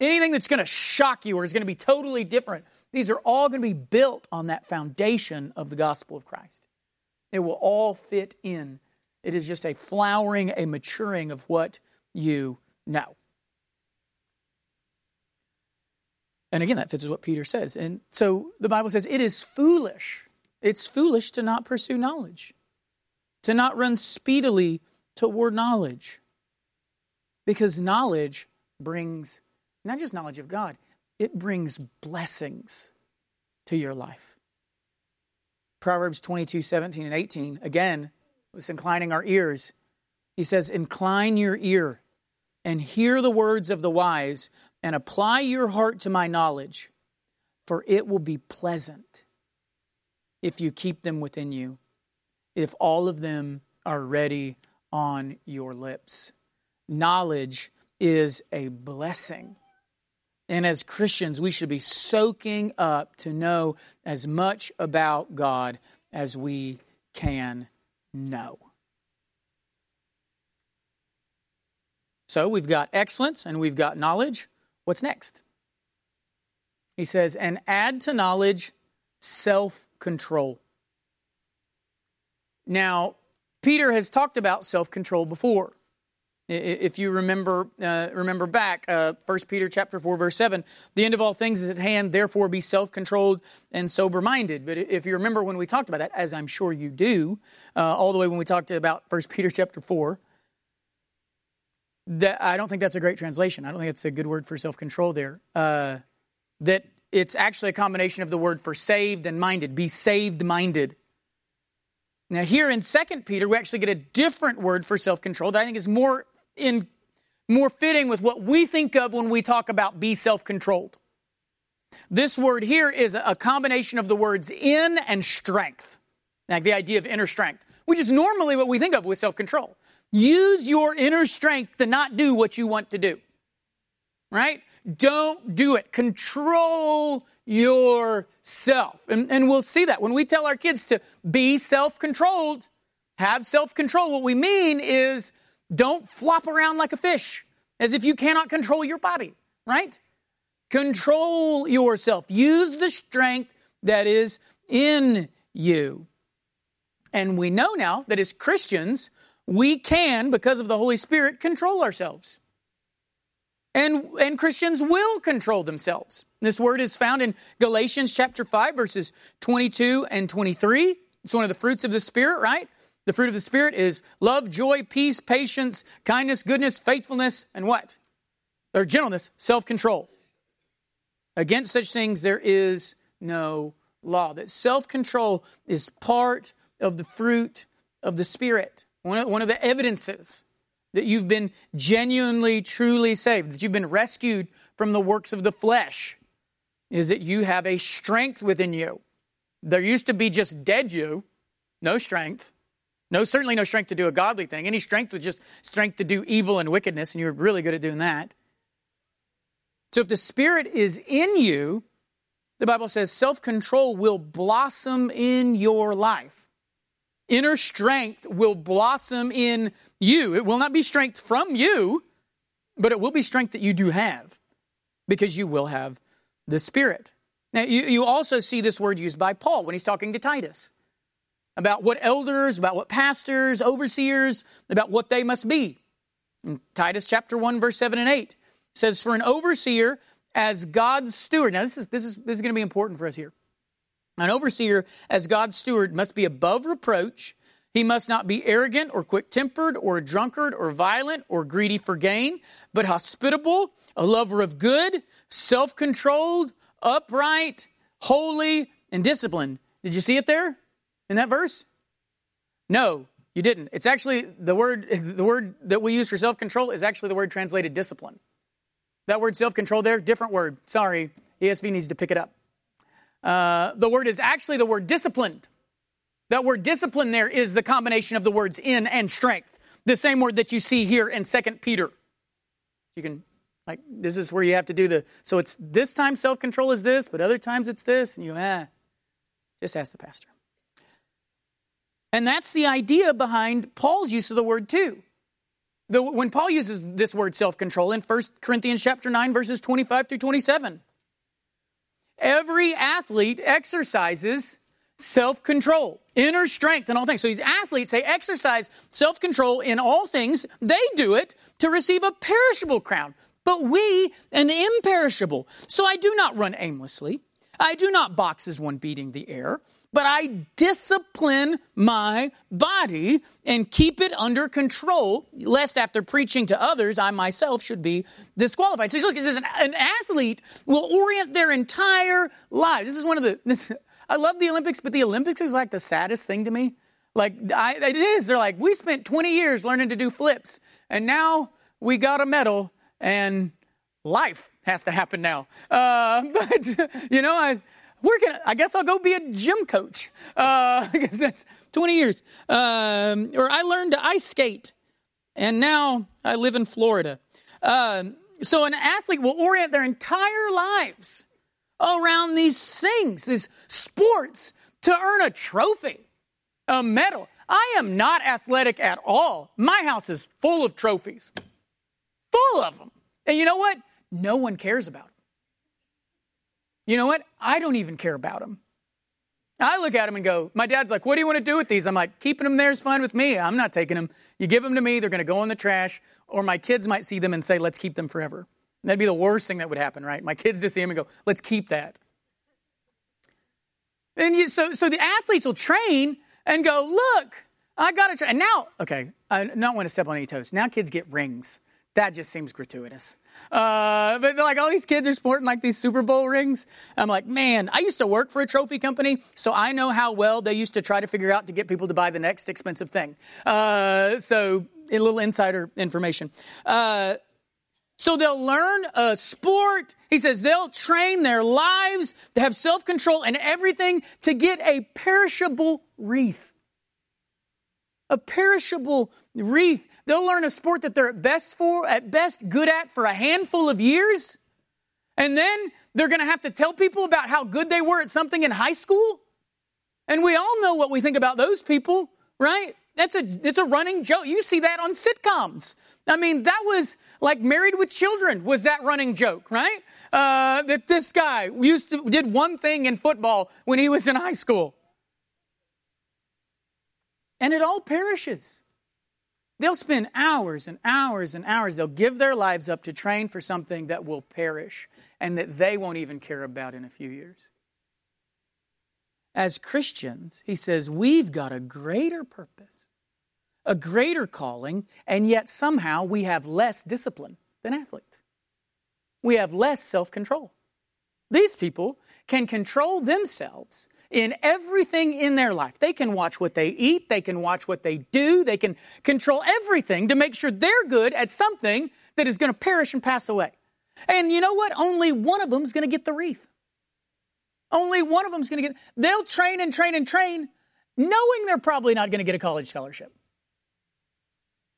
S1: anything that's going to shock you or is going to be totally different. These are all going to be built on that foundation of the gospel of Christ. It will all fit in. It is just a flowering, a maturing of what you know. And again, that fits with what Peter says. And so the Bible says it is foolish. It's foolish to not pursue knowledge, to not run speedily toward knowledge. Because knowledge brings not just knowledge of God, it brings blessings to your life. Proverbs 22, 17, and 18, again, was inclining our ears. He says, Incline your ear and hear the words of the wise, and apply your heart to my knowledge, for it will be pleasant if you keep them within you, if all of them are ready on your lips. Knowledge is a blessing. And as Christians, we should be soaking up to know as much about God as we can know. So we've got excellence and we've got knowledge. What's next? He says, and add to knowledge self control. Now, Peter has talked about self control before. If you remember, uh, remember back, uh, 1 Peter chapter 4, verse 7, the end of all things is at hand, therefore be self-controlled and sober-minded. But if you remember when we talked about that, as I'm sure you do, uh, all the way when we talked about 1 Peter chapter 4, that I don't think that's a great translation. I don't think it's a good word for self-control there. Uh, that it's actually a combination of the word for saved and minded. Be saved-minded. Now, here in 2 Peter, we actually get a different word for self control that I think is more in more fitting with what we think of when we talk about be self controlled. This word here is a combination of the words in and strength, like the idea of inner strength, which is normally what we think of with self control. Use your inner strength to not do what you want to do. Right? Don't do it. Control yourself. And, and we'll see that when we tell our kids to be self controlled, have self control. What we mean is don't flop around like a fish as if you cannot control your body, right? Control yourself. Use the strength that is in you. And we know now that as Christians, we can, because of the Holy Spirit, control ourselves. And, and Christians will control themselves. This word is found in Galatians chapter 5, verses 22 and 23. It's one of the fruits of the Spirit, right? The fruit of the Spirit is love, joy, peace, patience, kindness, goodness, faithfulness, and what? Or gentleness, self control. Against such things there is no law. That self control is part of the fruit of the Spirit. One of, one of the evidences that you've been genuinely, truly saved, that you've been rescued from the works of the flesh, is that you have a strength within you. There used to be just dead you, no strength. No, certainly no strength to do a godly thing. Any strength was just strength to do evil and wickedness, and you're really good at doing that. So if the Spirit is in you, the Bible says self control will blossom in your life. Inner strength will blossom in you. It will not be strength from you, but it will be strength that you do have because you will have the Spirit. Now, you, you also see this word used by Paul when he's talking to Titus about what elders, about what pastors, overseers, about what they must be. In Titus chapter 1, verse 7 and 8 says, For an overseer as God's steward. Now, this is, this is, this is going to be important for us here. An overseer as God's steward must be above reproach. He must not be arrogant or quick tempered or a drunkard or violent or greedy for gain, but hospitable, a lover of good, self controlled, upright, holy, and disciplined. Did you see it there in that verse? No, you didn't. It's actually the word, the word that we use for self control is actually the word translated discipline. That word self control there, different word. Sorry, ESV needs to pick it up. Uh, the word is actually the word disciplined. That word discipline there is the combination of the words in and strength. The same word that you see here in Second Peter. You can, like, this is where you have to do the, so it's this time self control is this, but other times it's this, and you, ah, just ask the pastor. And that's the idea behind Paul's use of the word too. The, when Paul uses this word self control in 1 Corinthians chapter 9, verses 25 through 27, every athlete exercises self control, inner strength, and all things. So athletes, they exercise self control in all things. They do it to receive a perishable crown, but we an imperishable. So I do not run aimlessly. I do not box as one beating the air but I discipline my body and keep it under control, lest after preaching to others, I myself should be disqualified. So look, it says an, an athlete will orient their entire lives. This is one of the, this, I love the Olympics, but the Olympics is like the saddest thing to me. Like, I, it is. They're like, we spent 20 years learning to do flips, and now we got a medal, and life has to happen now. Uh, but, you know, I, we're gonna, I guess I'll go be a gym coach. Uh, because that's 20 years. Um, or I learned to ice skate, and now I live in Florida. Um, so an athlete will orient their entire lives around these things, these sports, to earn a trophy, a medal. I am not athletic at all. My house is full of trophies, full of them. And you know what? No one cares about them. You know what? I don't even care about them. I look at them and go, my dad's like, what do you want to do with these? I'm like, keeping them there is fine with me. I'm not taking them. You give them to me, they're going to go in the trash, or my kids might see them and say, let's keep them forever. And that'd be the worst thing that would happen, right? My kids to see them and go, let's keep that. And you, so, so the athletes will train and go, look, I got to. And now, okay, uh, I don't want to step on any toes. Now kids get rings. That just seems gratuitous. Uh, but like all these kids are sporting like these Super Bowl rings. I'm like, man, I used to work for a trophy company, so I know how well they used to try to figure out to get people to buy the next expensive thing. Uh, so a little insider information. Uh, so they'll learn a sport. He says they'll train their lives to have self control and everything to get a perishable wreath. A perishable wreath. They'll learn a sport that they're at best for, at best good at for a handful of years. And then they're going to have to tell people about how good they were at something in high school. And we all know what we think about those people, right? That's a, it's a running joke. You see that on sitcoms. I mean, that was like Married with Children was that running joke, right? Uh, that this guy used to, did one thing in football when he was in high school. And it all perishes. They'll spend hours and hours and hours. They'll give their lives up to train for something that will perish and that they won't even care about in a few years. As Christians, he says, we've got a greater purpose, a greater calling, and yet somehow we have less discipline than athletes. We have less self control. These people can control themselves in everything in their life. They can watch what they eat, they can watch what they do, they can control everything to make sure they're good at something that is going to perish and pass away. And you know what? Only one of them is going to get the wreath. Only one of them is going to get, they'll train and train and train, knowing they're probably not going to get a college scholarship.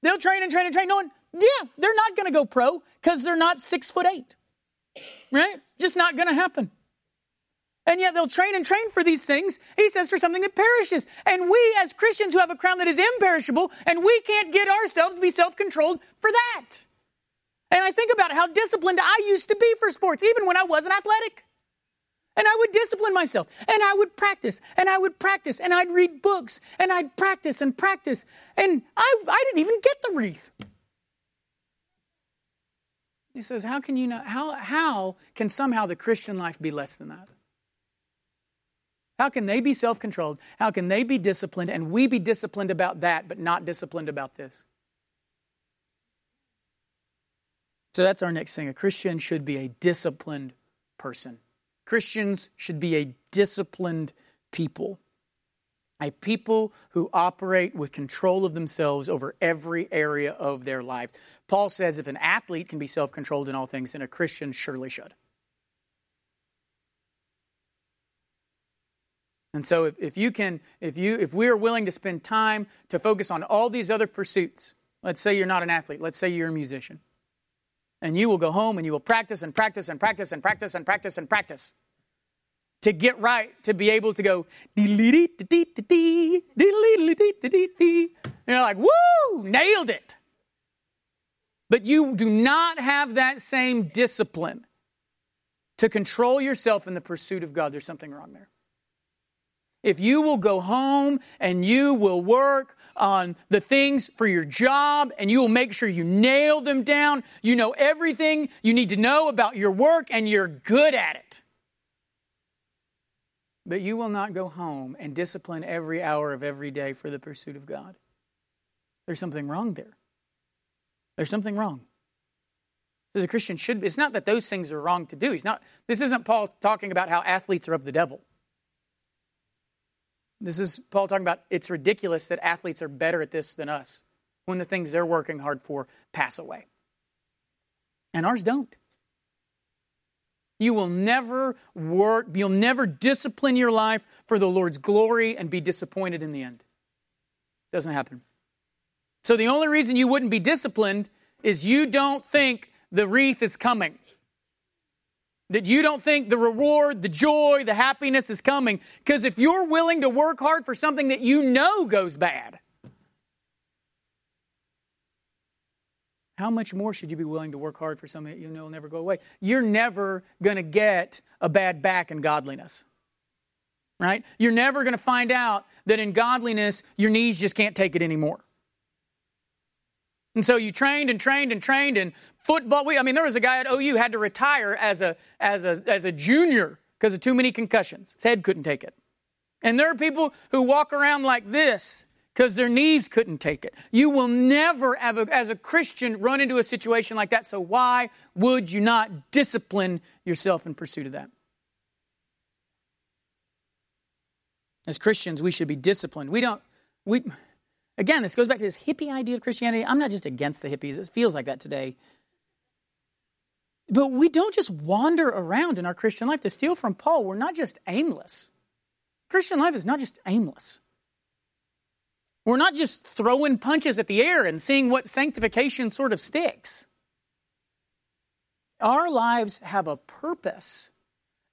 S1: They'll train and train and train, knowing, yeah, they're not going to go pro because they're not six foot eight. Right? Just not going to happen. And yet they'll train and train for these things, he says, for something that perishes. And we, as Christians who have a crown that is imperishable, and we can't get ourselves to be self controlled for that. And I think about how disciplined I used to be for sports, even when I wasn't athletic. and I would discipline myself and I would practice and I would practice and I'd read books and I'd practice and practice. And I, I didn't even get the wreath. He says, How can you not? How, how can somehow the Christian life be less than that? How can they be self controlled? How can they be disciplined and we be disciplined about that, but not disciplined about this? So that's our next thing. A Christian should be a disciplined person. Christians should be a disciplined people, a people who operate with control of themselves over every area of their lives. Paul says if an athlete can be self controlled in all things, then a Christian surely should. And so if, if you can, if you if we are willing to spend time to focus on all these other pursuits, let's say you're not an athlete, let's say you're a musician. And you will go home and you will practice and practice and practice and practice and practice and practice to get right, to be able to go, you're like, woo, nailed it. But you do not have that same discipline to control yourself in the pursuit of God. There's something wrong there. If you will go home and you will work on the things for your job and you will make sure you nail them down, you know everything you need to know about your work and you're good at it but you will not go home and discipline every hour of every day for the pursuit of God. There's something wrong there. There's something wrong. As a Christian should be. It's not that those things are wrong to do. He's not, this isn't Paul talking about how athletes are of the devil. This is Paul talking about it's ridiculous that athletes are better at this than us when the things they're working hard for pass away. And ours don't. You will never work, you'll never discipline your life for the Lord's glory and be disappointed in the end. Doesn't happen. So the only reason you wouldn't be disciplined is you don't think the wreath is coming. That you don't think the reward, the joy, the happiness is coming. Because if you're willing to work hard for something that you know goes bad, How much more should you be willing to work hard for something that you know will never go away? You're never going to get a bad back in godliness. Right? You're never going to find out that in godliness, your knees just can't take it anymore. And so you trained and trained and trained in football. We, I mean, there was a guy at OU had to retire as a, as a, as a junior because of too many concussions. His head couldn't take it. And there are people who walk around like this because their knees couldn't take it. You will never, a, as a Christian, run into a situation like that. So, why would you not discipline yourself in pursuit of that? As Christians, we should be disciplined. We don't, we, again, this goes back to this hippie idea of Christianity. I'm not just against the hippies, it feels like that today. But we don't just wander around in our Christian life. To steal from Paul, we're not just aimless. Christian life is not just aimless. We're not just throwing punches at the air and seeing what sanctification sort of sticks. Our lives have a purpose,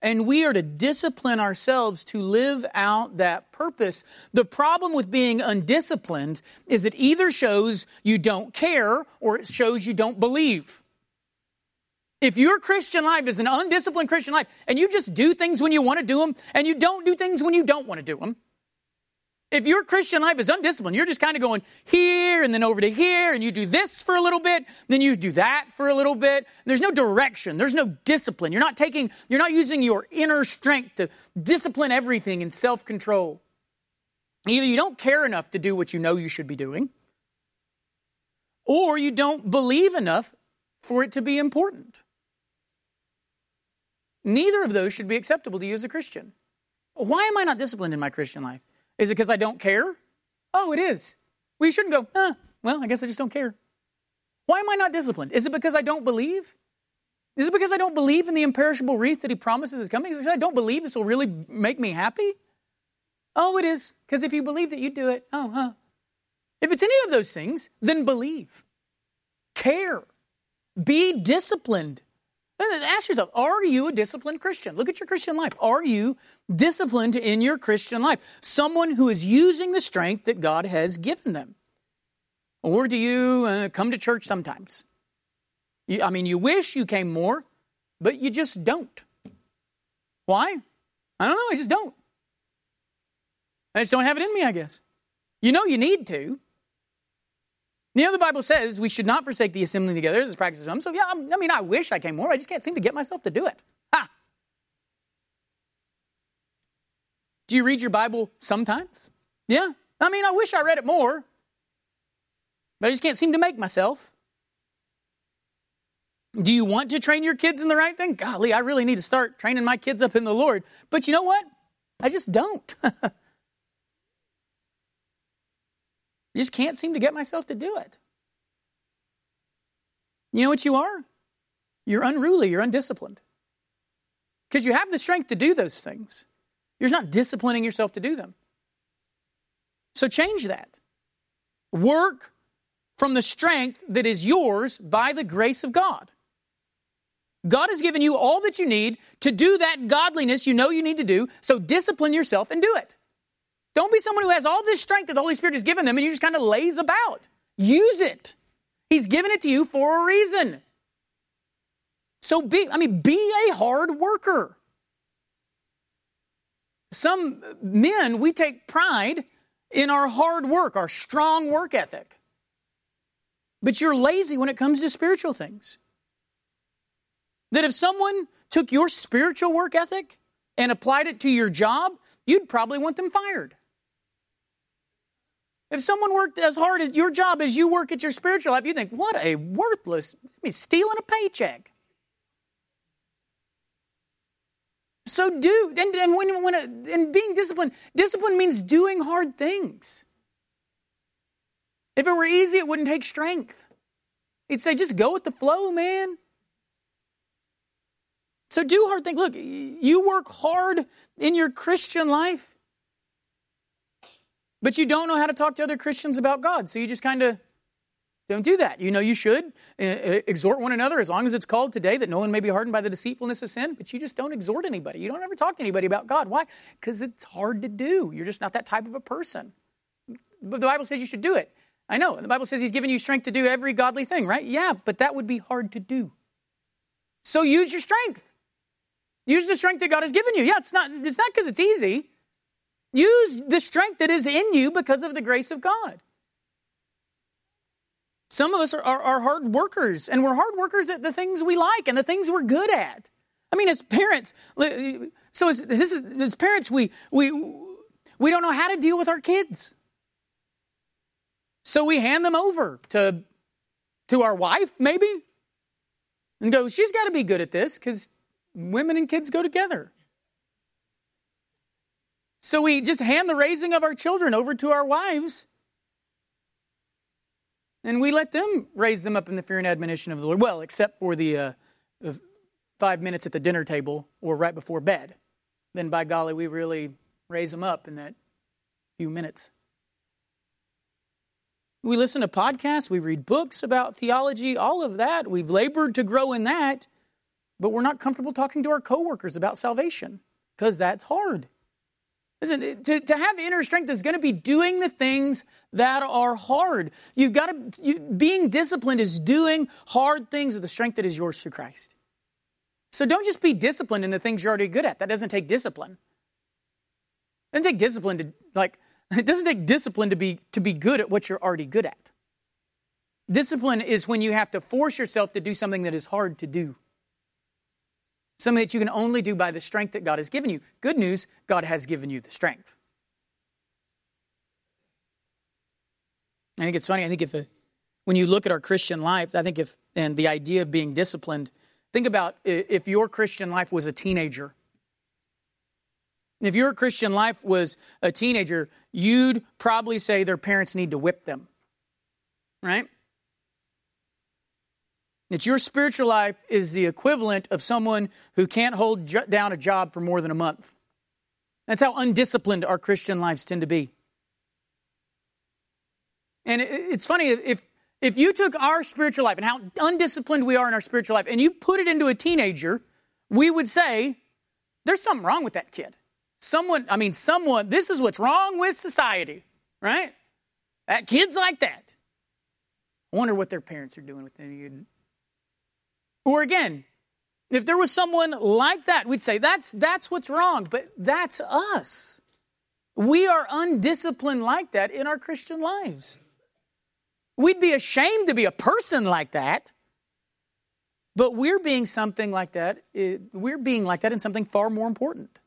S1: and we are to discipline ourselves to live out that purpose. The problem with being undisciplined is it either shows you don't care or it shows you don't believe. If your Christian life is an undisciplined Christian life and you just do things when you want to do them and you don't do things when you don't want to do them, if your Christian life is undisciplined, you're just kind of going here and then over to here, and you do this for a little bit, then you do that for a little bit. There's no direction. There's no discipline. You're not taking, you're not using your inner strength to discipline everything in self control. Either you don't care enough to do what you know you should be doing, or you don't believe enough for it to be important. Neither of those should be acceptable to you as a Christian. Why am I not disciplined in my Christian life? Is it because I don't care? Oh, it is. Well, you shouldn't go, huh, well, I guess I just don't care. Why am I not disciplined? Is it because I don't believe? Is it because I don't believe in the imperishable wreath that he promises is coming? Is it because I don't believe this will really make me happy? Oh, it is. Because if you believe that you'd do it, oh, huh. If it's any of those things, then believe. Care. Be disciplined. Ask yourself, are you a disciplined Christian? Look at your Christian life. Are you disciplined in your Christian life? Someone who is using the strength that God has given them. Or do you uh, come to church sometimes? You, I mean, you wish you came more, but you just don't. Why? I don't know. I just don't. I just don't have it in me, I guess. You know you need to. You know, the Bible says we should not forsake the assembling together as a practice of some. So, yeah, I mean, I wish I came more. I just can't seem to get myself to do it. Ha! Do you read your Bible sometimes? Yeah. I mean, I wish I read it more, but I just can't seem to make myself. Do you want to train your kids in the right thing? Golly, I really need to start training my kids up in the Lord. But you know what? I just don't. I just can't seem to get myself to do it. You know what you are? You're unruly, you're undisciplined. Because you have the strength to do those things. You're not disciplining yourself to do them. So change that. Work from the strength that is yours by the grace of God. God has given you all that you need to do that godliness you know you need to do, so discipline yourself and do it. Don't be someone who has all this strength that the Holy Spirit has given them and you just kind of lays about. Use it. He's given it to you for a reason. So be, I mean, be a hard worker. Some men, we take pride in our hard work, our strong work ethic. But you're lazy when it comes to spiritual things. That if someone took your spiritual work ethic and applied it to your job, you'd probably want them fired. If someone worked as hard at your job as you work at your spiritual life, you think, what a worthless, I mean, stealing a paycheck. So do, and, and when, when a, and being disciplined, discipline means doing hard things. If it were easy, it wouldn't take strength. He'd say, just go with the flow, man. So do hard things. Look, you work hard in your Christian life, but you don't know how to talk to other Christians about God. So you just kind of don't do that. You know you should uh, uh, exhort one another as long as it's called today that no one may be hardened by the deceitfulness of sin, but you just don't exhort anybody. You don't ever talk to anybody about God. Why? Because it's hard to do. You're just not that type of a person. But the Bible says you should do it. I know. The Bible says He's given you strength to do every godly thing, right? Yeah, but that would be hard to do. So use your strength. Use the strength that God has given you. Yeah, it's not it's not because it's easy. Use the strength that is in you because of the grace of God. Some of us are, are, are, hard workers, and we're hard workers at the things we like and the things we're good at. I mean, as parents, so as, this is, as parents, we, we, we don't know how to deal with our kids. So we hand them over to, to our wife, maybe, and go, she's got to be good at this because women and kids go together. So we just hand the raising of our children over to our wives. And we let them raise them up in the fear and admonition of the Lord. Well, except for the, uh, five minutes at the dinner table or right before bed. Then, by golly, we really raise them up in that few minutes. We listen to podcasts, we read books about theology, all of that. We've labored to grow in that but we're not comfortable talking to our coworkers about salvation because that's hard. Listen, to, to have inner strength is going to be doing the things that are hard. You've got to, you, being disciplined is doing hard things with the strength that is yours through Christ. So don't just be disciplined in the things you're already good at. That doesn't take discipline. It doesn't take discipline to, like, it doesn't take discipline to be, to be good at what you're already good at. Discipline is when you have to force yourself to do something that is hard to do. Something that you can only do by the strength that God has given you. Good news, God has given you the strength. I think it's funny. I think if, a, uh, when you look at our Christian lives, I think if, and the idea of being disciplined, think about if your Christian life was a teenager. If your Christian life was a teenager, you'd probably say their parents need to whip them, right? That your spiritual life is the equivalent of someone who can't hold down a job for more than a month. That's how undisciplined our Christian lives tend to be. And it's funny if if you took our spiritual life and how undisciplined we are in our spiritual life and you put it into a teenager, we would say there's something wrong with that kid. Someone, I mean, someone, this is what's wrong with society, right? That kids like that. I wonder what their parents are doing with them. Or again, If there was someone like that, we'd say that's that's what's wrong, but that's us. We are undisciplined like that in our Christian lives. We'd be ashamed to be a person like that. But we're being something like that. Eh, we're being like that in something far more important.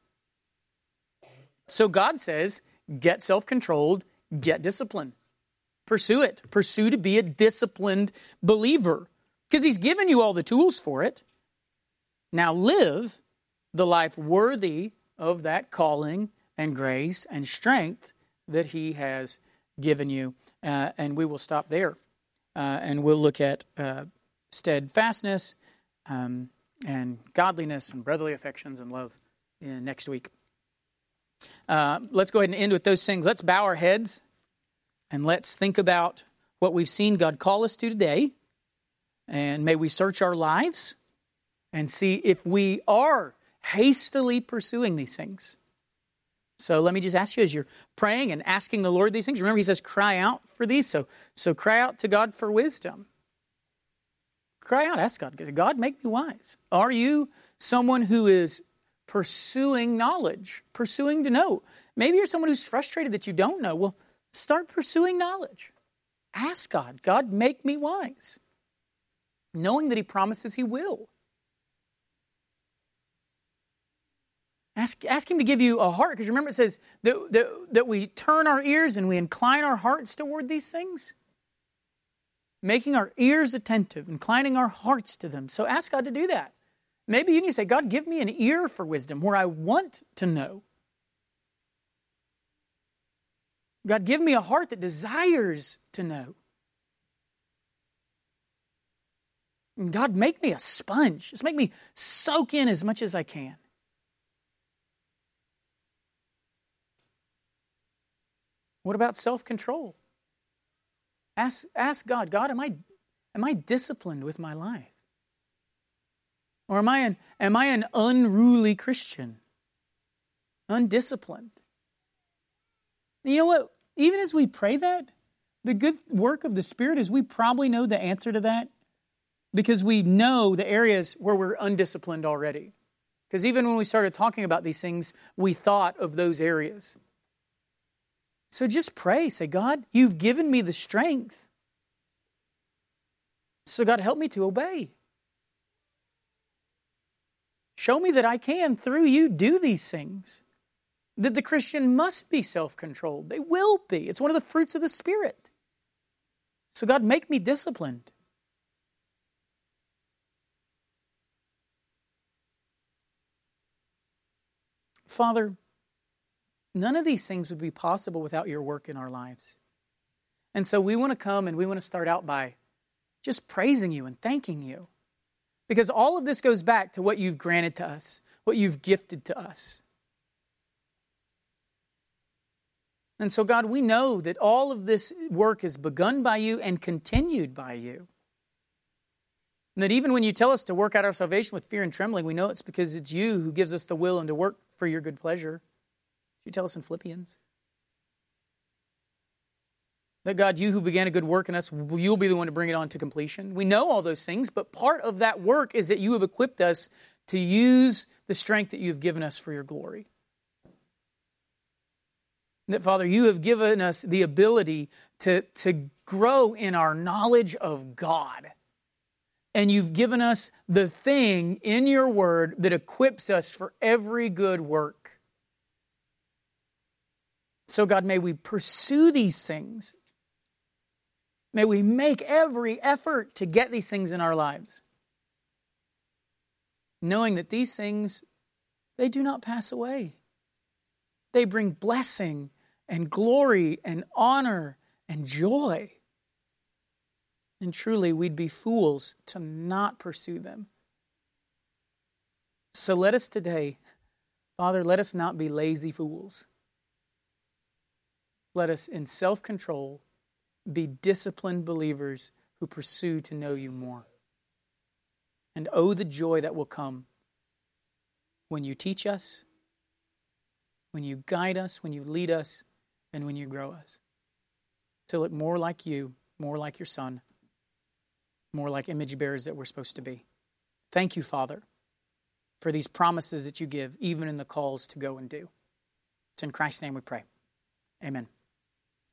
S1: So God says, get self controlled, get disciplined. Pursue it. Pursue to be a disciplined believer because He's given you all the tools for it. Now live the life worthy of that calling and grace and strength that He has given you. Uh, and we will stop there. Uh, and we'll look at uh, steadfastness um, and godliness and brotherly affections and love next week. Uh, let's go ahead and end with those things. Let's bow our heads and let's think about what we've seen God call us to today. And may we search our lives and see if we are hastily pursuing these things. So let me just ask you as you're praying and asking the Lord these things, remember he says cry out for these. So so cry out to God for wisdom. Cry out, ask God, God make me wise. Are you someone who is pursuing knowledge, pursuing to know? Maybe you're someone who's frustrated that you don't know. Well, start pursuing knowledge. Ask God, God make me wise. Knowing that he promises he will. Ask, ask Him to give you a heart, because remember it says that, that, that we turn our ears and we incline our hearts toward these things. Making our ears attentive, inclining our hearts to them. So ask God to do that. Maybe you need to say, God, give me an ear for wisdom where I want to know. God, give me a heart that desires to know. God, make me a sponge. Just make me soak in as much as I can. What about self control? Ask, ask God, God, am I, am I disciplined with my life? Or am I, an, am I an unruly Christian? Undisciplined? You know what? Even as we pray that, the good work of the Spirit is we probably know the answer to that because we know the areas where we're undisciplined already. Because even when we started talking about these things, we thought of those areas. So just pray. Say, God, you've given me the strength. So, God, help me to obey. Show me that I can, through you, do these things. That the Christian must be self controlled. They will be. It's one of the fruits of the Spirit. So, God, make me disciplined. Father, None of these things would be possible without your work in our lives. And so we want to come and we want to start out by just praising you and thanking you. Because all of this goes back to what you've granted to us, what you've gifted to us. And so, God, we know that all of this work is begun by you and continued by you. And that even when you tell us to work out our salvation with fear and trembling, we know it's because it's you who gives us the will and to work for your good pleasure you tell us in Philippians? That God, you who began a good work in us, you'll be the one to bring it on to completion. We know all those things, but part of that work is that you have equipped us to use the strength that you have given us for your glory. That, Father, you have given us the ability to, to grow in our knowledge of God. And you've given us the thing in your word that equips us for every good work. So, God, may we pursue these things. May we make every effort to get these things in our lives. Knowing that these things, they do not pass away. They bring blessing and glory and honor and joy. And truly, we'd be fools to not pursue them. So let us today, Father, let us not be lazy fools let us, in self control, be disciplined believers who pursue to know you more. And oh, the joy that will come when you teach us, when you guide us, when you lead us, and when you grow us. To look more like you, more like your Son, more like image bearers that we're supposed to be. Thank you, Father, for these promises that you give, even in the calls to go and do. It's in Christ's name we pray. Amen.